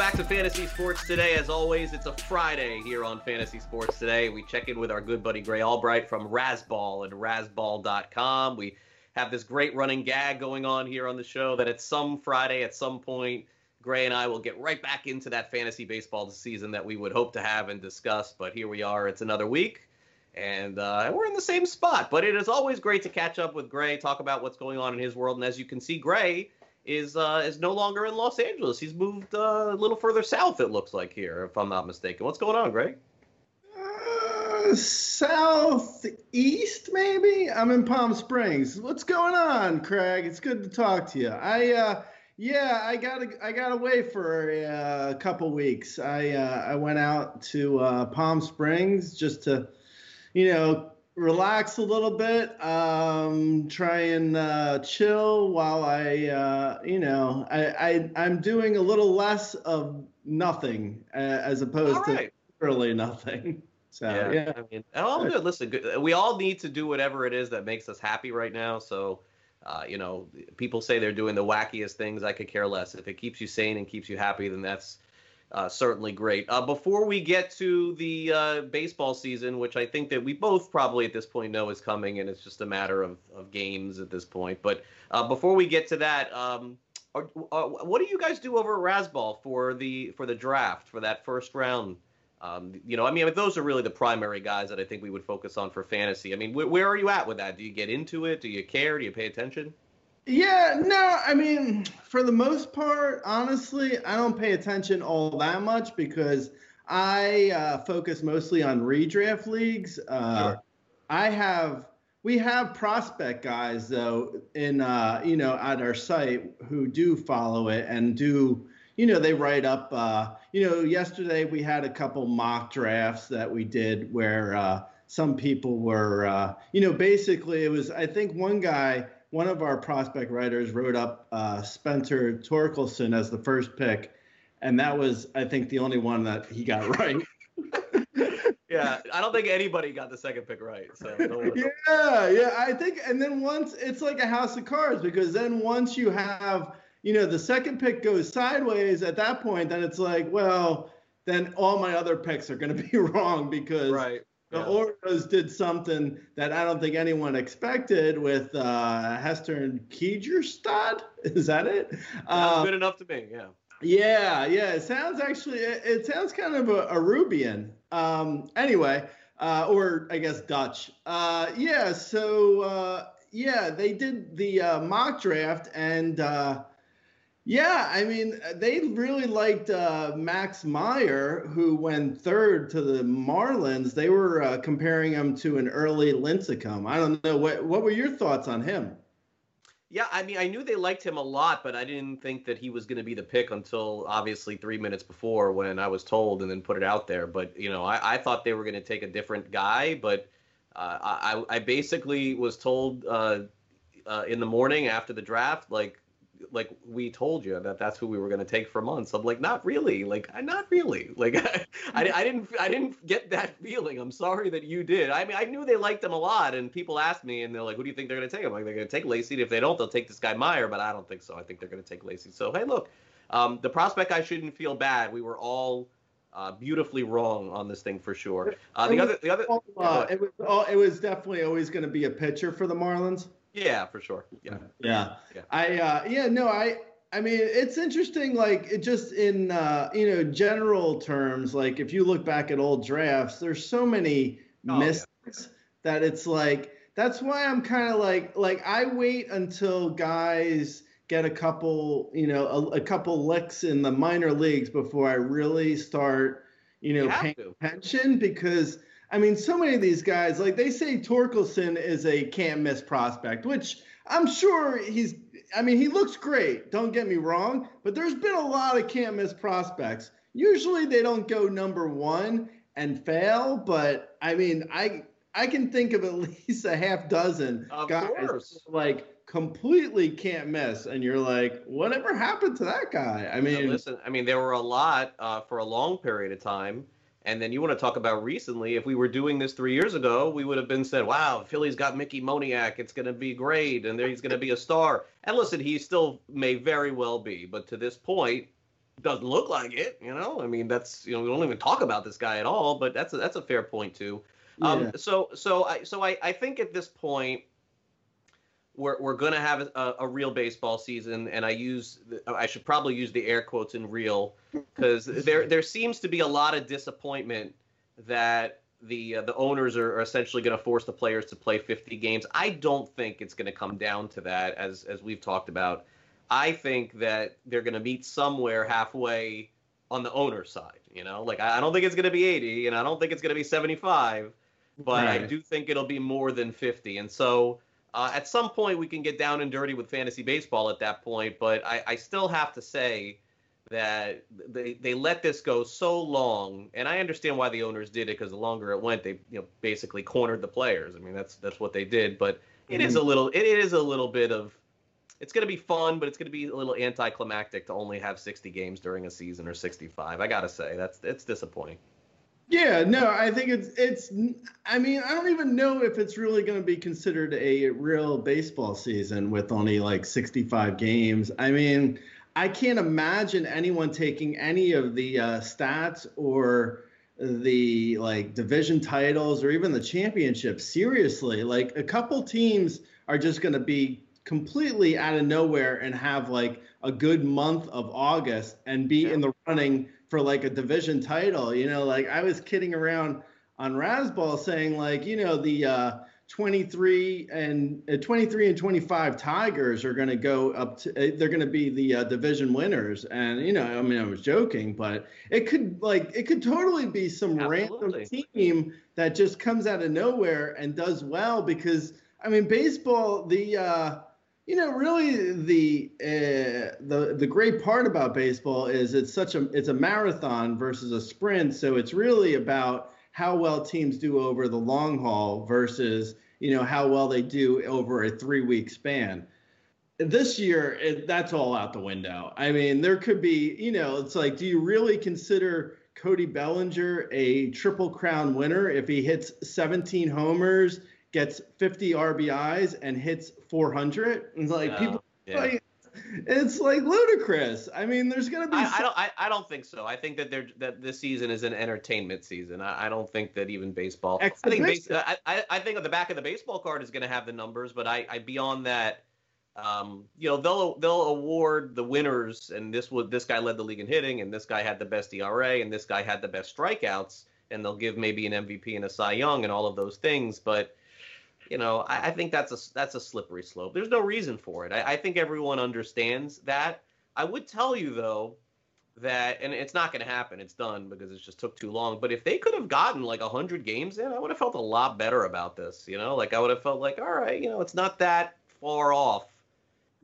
back to Fantasy Sports Today. As always, it's a Friday here on Fantasy Sports Today. We check in with our good buddy Grey Albright from Razzball and razzball.com. We have this great running gag going on here on the show that at some Friday, at some point, Grey and I will get right back into that fantasy baseball season that we would hope to have and discuss. But here we are. It's another week and uh, we're in the same spot. But it is always great to catch up with Grey, talk about what's going on in his world. And as you can see, Grey is uh, is no longer in Los Angeles. He's moved uh, a little further south. It looks like here, if I'm not mistaken. What's going on, Greg? Uh, southeast, maybe. I'm in Palm Springs. What's going on, Craig? It's good to talk to you. I uh, yeah, I got I got away for a, uh, couple weeks. I uh, I went out to uh, Palm Springs just to, you know, relax a little bit, um, try and uh, chill while I, uh, you know, I, I am doing a little less of nothing uh, as opposed right. to really nothing. So yeah, yeah. I mean, all good. Listen, good. we all need to do whatever it is that makes us happy right now. So, uh, you know, people say they're doing the wackiest things. I could care less. If it keeps you sane and keeps you happy, then that's uh, certainly great. Uh, before we get to the uh, baseball season, which I think that we both probably at this point know is coming, and it's just a matter of, of games at this point. But uh, before we get to that, um, are, uh, what do you guys do over at Razzball for the for the draft for that first round? Um, you know, I mean, those are really the primary guys that I think we would focus on for fantasy. I mean, wh- where are you at with that? Do you get into it? Do you care? Do you pay attention? Yeah, no, I mean, for the most part, honestly, I don't pay attention all that much because I uh, focus mostly on redraft leagues. Uh, sure. I have we have prospect guys though in uh, you know at our site who do follow it and do you know they write up uh, you know yesterday we had a couple mock drafts that we did where uh, some people were uh, you know basically it was I think one guy one of our prospect writers wrote up uh, Spencer Torkelson as the first pick and that was I think the only one that he got right. yeah, I don't think anybody got the second pick right. So yeah, yeah, I think, and then once it's like a house of cards because then once you have, you know, the second pick goes sideways at that point, then it's like, well, then all my other picks are going to be wrong because right. The yeah. Orioles did something that I don't think anyone expected with uh, Heston Kjerstad. Is that it? Uh, good enough to me. Yeah. Yeah, yeah. It sounds actually. It, it sounds kind of a, a Rubian. Um, anyway, uh, or I guess Dutch. Uh, yeah. So uh, yeah, they did the uh, mock draft, and uh, yeah, I mean they really liked uh, Max Meyer, who went third to the Marlins. They were comparing him to an early Lincecum. I don't know what. What were your thoughts on him? Yeah, I mean, I knew they liked him a lot, but I didn't think that he was going to be the pick until obviously three minutes before when I was told and then put it out there. But you know, I, I thought they were going to take a different guy, but uh, I, I basically was told uh, uh, in the morning after the draft, like like we told you that that's who we were going to take for months. I'm like, not really. Like, not really. Like, I, I didn't I didn't get that feeling. I'm sorry that you did. I mean, I knew they liked him a lot, and people asked me, and they're like, who do you think they're going to take? I'm like, they're going to take Lacy. If they don't, they'll take this guy Meyer, but I don't think so. I think they're going to take Lacy. So hey, look, um, the prospect I shouldn't feel bad. We were all. Uh, beautifully wrong on this thing for sure. Uh, the other, the other, uh, it was, it was definitely always going to be a pitcher for the Marlins. Yeah, for sure. Yeah. Yeah. yeah. I uh yeah, no, I I mean, it's interesting like it just in uh, you know, general terms, like if you look back at old drafts, there's so many oh, mistakes yeah. that it's like that's why I'm kind of like like I wait until guys get a couple, you know, a, a, couple licks in the minor leagues before I really start, you know, you paying to. attention because I mean, so many of these guys, like they say Torkelson is a can't miss prospect, which I'm sure he's, I mean, he looks great. Don't get me wrong, but there's been a lot of can't miss prospects. Usually they don't go number one and fail, but I mean, I, I can think of at least a half dozen of guys course. like completely can't miss, and you're like, whatever happened to that guy? I mean, now listen, I mean, there were a lot uh, for a long period of time and then you want to talk about recently, if we were doing this three years ago, we would have been said, wow, Philly's got Mickey Moniak. It's going to be great. And he's going to be a star. And listen, he still may very well be. But to this point, doesn't look like it. You know, I mean, that's, you know, we don't even talk about this guy at all. But that's a, that's a fair point, too. Um, yeah. Um, so so I so I, I think at this point, we're, we're going to have a, a, real baseball season, and I use I should probably use the air quotes in real because there there seems to be a lot of disappointment that the uh, the owners are, are essentially going to force the players to play 50 games. I don't think it's going to come down to that, as as we've talked about. I think that they're going to meet somewhere halfway on the owner side. You know, like I, I don't think it's going to be 80, and I don't think it's going to be 75, but right. I do think it'll be more than 50, and so uh, at some point, we can get down and dirty with fantasy baseball at that point, but I, I still have to say that they they let this go so long, and I understand why the owners did it because the longer it went, they you know basically cornered the players. I mean that's that's what they did, but it mm-hmm. a little it is a little bit of it's going to be fun, but it's going to be a little anticlimactic to only have 60 games during a season or 65. I got to say that's it's disappointing. Yeah, no, I think it's it's. I mean, I don't even know if it's really going to be considered a real baseball season with only like 65 games. I mean, I can't imagine anyone taking any of the uh, stats or the like division titles or even the championship seriously. Like a couple teams are just going to be completely out of nowhere and have like a good month of August and be yeah. in the running for like a division title. You know, like I was kidding around on Razzball saying like, you know, the uh, 23 and uh, 23 and 25 Tigers are going to go up to uh, they're going to be the uh, division winners and you know I mean I was joking but it could like it could totally be some Absolutely. random team that just comes out of nowhere and does well because I mean baseball the uh you know really the uh, the the great part about baseball is it's such a it's a marathon versus a sprint. So it's really about how well teams do over the long haul versus you know how well they do over a three week span. This year it, that's all out the window. I mean there could be you know it's like do you really consider cody bellinger a triple crown winner if he hits 17 homers gets 50 rbis and hits 400 and like people yeah. like, it's like ludicrous. I mean, there's gonna be. I, some... I don't. I, I, don't think so. I think that they're that this season is an entertainment season. I, I don't think that even baseball. Exhibition. I think base, I, I think on the back of the baseball card is going to have the numbers, but I, I beyond that, um, you know, they'll they'll award the winners, and this would this guy led the league in hitting, and this guy had the best ERA, and this guy had the best strikeouts, and they'll give maybe an MVP and a Cy Young and all of those things, but you know, I, I, think that's a that's a slippery slope. There's no reason for it. I, I think everyone understands that. I would tell you though that, and it's not going to happen. It's done because it just took too long. But if they could have gotten like hundred games in, I would have felt a lot better about this. You know, like I would have felt like, all right, you know, it's not that far off.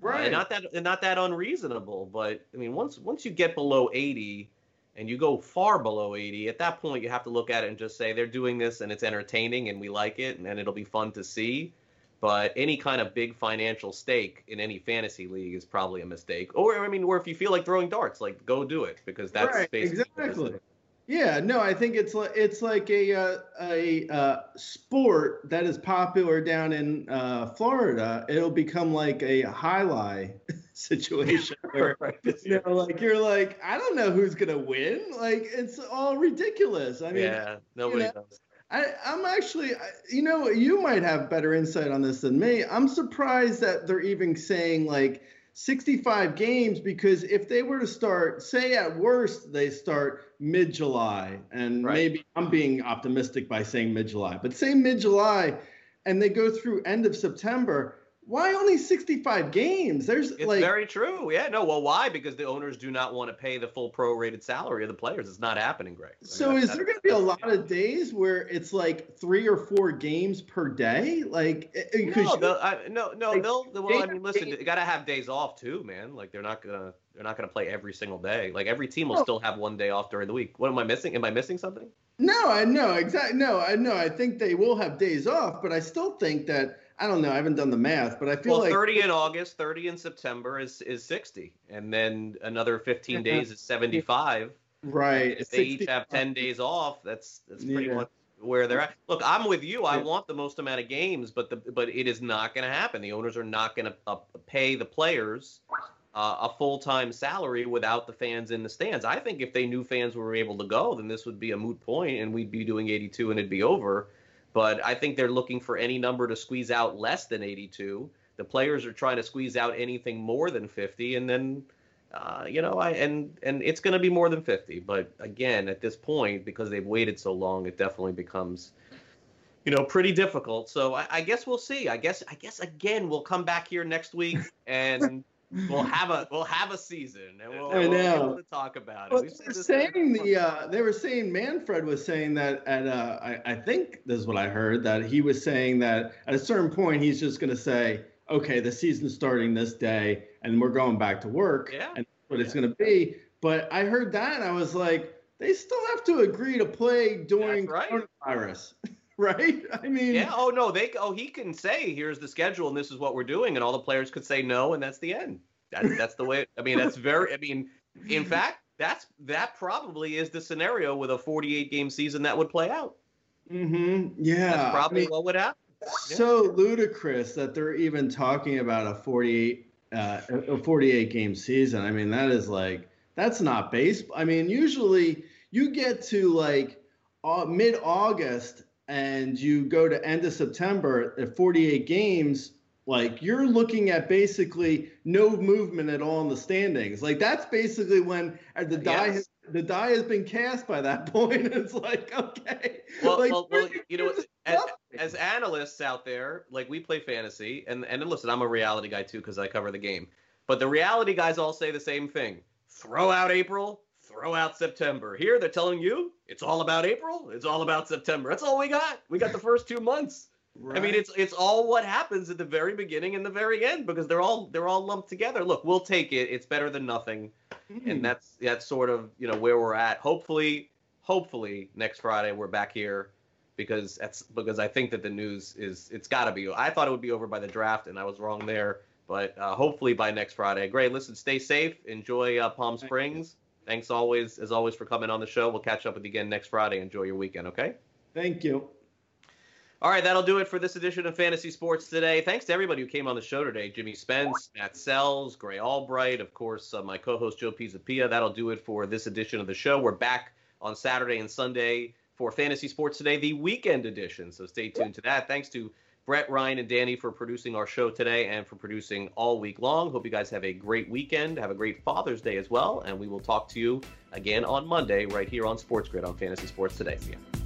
Right. Uh, not that not that unreasonable, but I mean, once once you get below 80, and you go far below 80, at that point you have to look at it and just say they're doing this and it's entertaining and we like it and, and it'll be fun to see. But any kind of big financial stake in any fantasy league is probably a mistake. Or I mean, or if you feel like throwing darts, like go do it because that's right, exactly. Yeah, no, I think it's like it's like a uh, a uh, sport that is popular down in uh, Florida. It'll become like a highlight situation where you know, like you're like, I don't know who's gonna win. Like it's all ridiculous. I mean, yeah, nobody you know, knows. I, I'm actually, you know, you might have better insight on this than me. I'm surprised that they're even saying like 65 games because if they were to start, say at worst, they start mid July, and right. maybe I'm being optimistic by saying mid July, but say mid July and they go through end of September, why only 65 games? There's it's like very true. Yeah, no. Well, why? Because the owners do not want to pay the full prorated salary of the players. It's not happening, Greg. I mean, so is there going to be a lot of days where it's like three or four games per day? Like, eh, eh, no, you, I, no, no. Like, they'll. Well, I mean, listen, you got to have days off too, man. Like, they're not gonna. They're not gonna play every single day. Like every team will oh. still have one day off during the week. What am I missing? Am I missing something? No, I know exactly. No, I know. I think they will have days off, but I still think that I don't know. I haven't done the math, but I feel well, like 30 in August, 30 in September is is 60, and then another 15 days is 75. Right. If they each have 10 days off, that's that's pretty yeah. much where they're at. Look, I'm with you. I want the most amount of games, but the but it is not going to happen. The owners are not going to uh, pay the players uh, a full time salary without the fans in the stands. I think if they knew fans were able to go, then this would be a moot point, and we'd be doing 82 and it'd be over. But I think they're looking for any number to squeeze out less than 82. The players are trying to squeeze out anything more than 50, and then, uh, you know, I and and it's going to be more than 50. But again, at this point, because they've waited so long, it definitely becomes, you know, pretty difficult. So I, I guess we'll see. I guess I guess again we'll come back here next week and we'll have a we'll have a season and we'll, I know. we'll talk about it. Well, they're saying the uh, they were saying Manfred was saying that at uh, I, I think this is what I heard that he was saying that at a certain point he's just going to say okay the season's starting this day and we're going back to work yeah. and that's what yeah. it's going to be. But I heard that and I was like they still have to agree to play during right. coronavirus. right? I mean, yeah. Oh no, they. Oh, he can say, "Here's the schedule, and this is what we're doing," and all the players could say no, and that's the end. That's that's the way. I mean, that's very. I mean, in fact, that's that probably is the scenario with a 48 game season that would play out. Mm-hmm. Yeah. That's probably I mean, what would happen. So ludicrous that they're even talking about a 48 uh, a 48 game season. I mean, that is like that's not baseball. I mean, usually you get to like uh, mid August and you go to end of September at 48 games. Like you're looking at basically no movement at all in the standings. Like that's basically when uh, the die Yes. has, the die has been cast by that point. It's like okay, Well, like, well, well, you know, as, as analysts out there, like we play fantasy, and and listen, I'm a reality guy too because I cover the game. But the reality guys all say the same thing: throw out April, throw out September. Here they're telling you it's all about April, it's all about September. That's all we got. We got the first two months. I mean, it's it's all what happens at the very beginning and the very end because they're all they're all lumped together. Look, we'll take it. It's better than nothing Hmm. and that's that's sort of you know where we're at. Hopefully, hopefully next Friday we're back here because that's because I think that the news is it's got to be. I thought it would be over by the draft, and I was wrong there. But uh, hopefully by next Friday. Great. Listen, stay safe. Enjoy uh, Palm Springs. Thanks always as always for coming on the show. We'll catch up with you again next Friday. Enjoy your weekend. Okay. Thank you. All right, that'll do it for this edition of Fantasy Sports today. Thanks to everybody who came on the show today. Jimmy Spence, Matt Sells, Grey Albright, of course, uh, my co-host Joe Pisapia. That'll do it for this edition of the show. We're back on Saturday and Sunday for Fantasy Sports Today, the weekend edition. So stay tuned to that. Thanks to Brett, Ryan, and Danny for producing our show today and for producing all week long. Hope you guys have a great weekend. Have a great Father's Day as well. And we will talk to you again on Monday right here on Sports Grid on Fantasy Sports Today. See ya.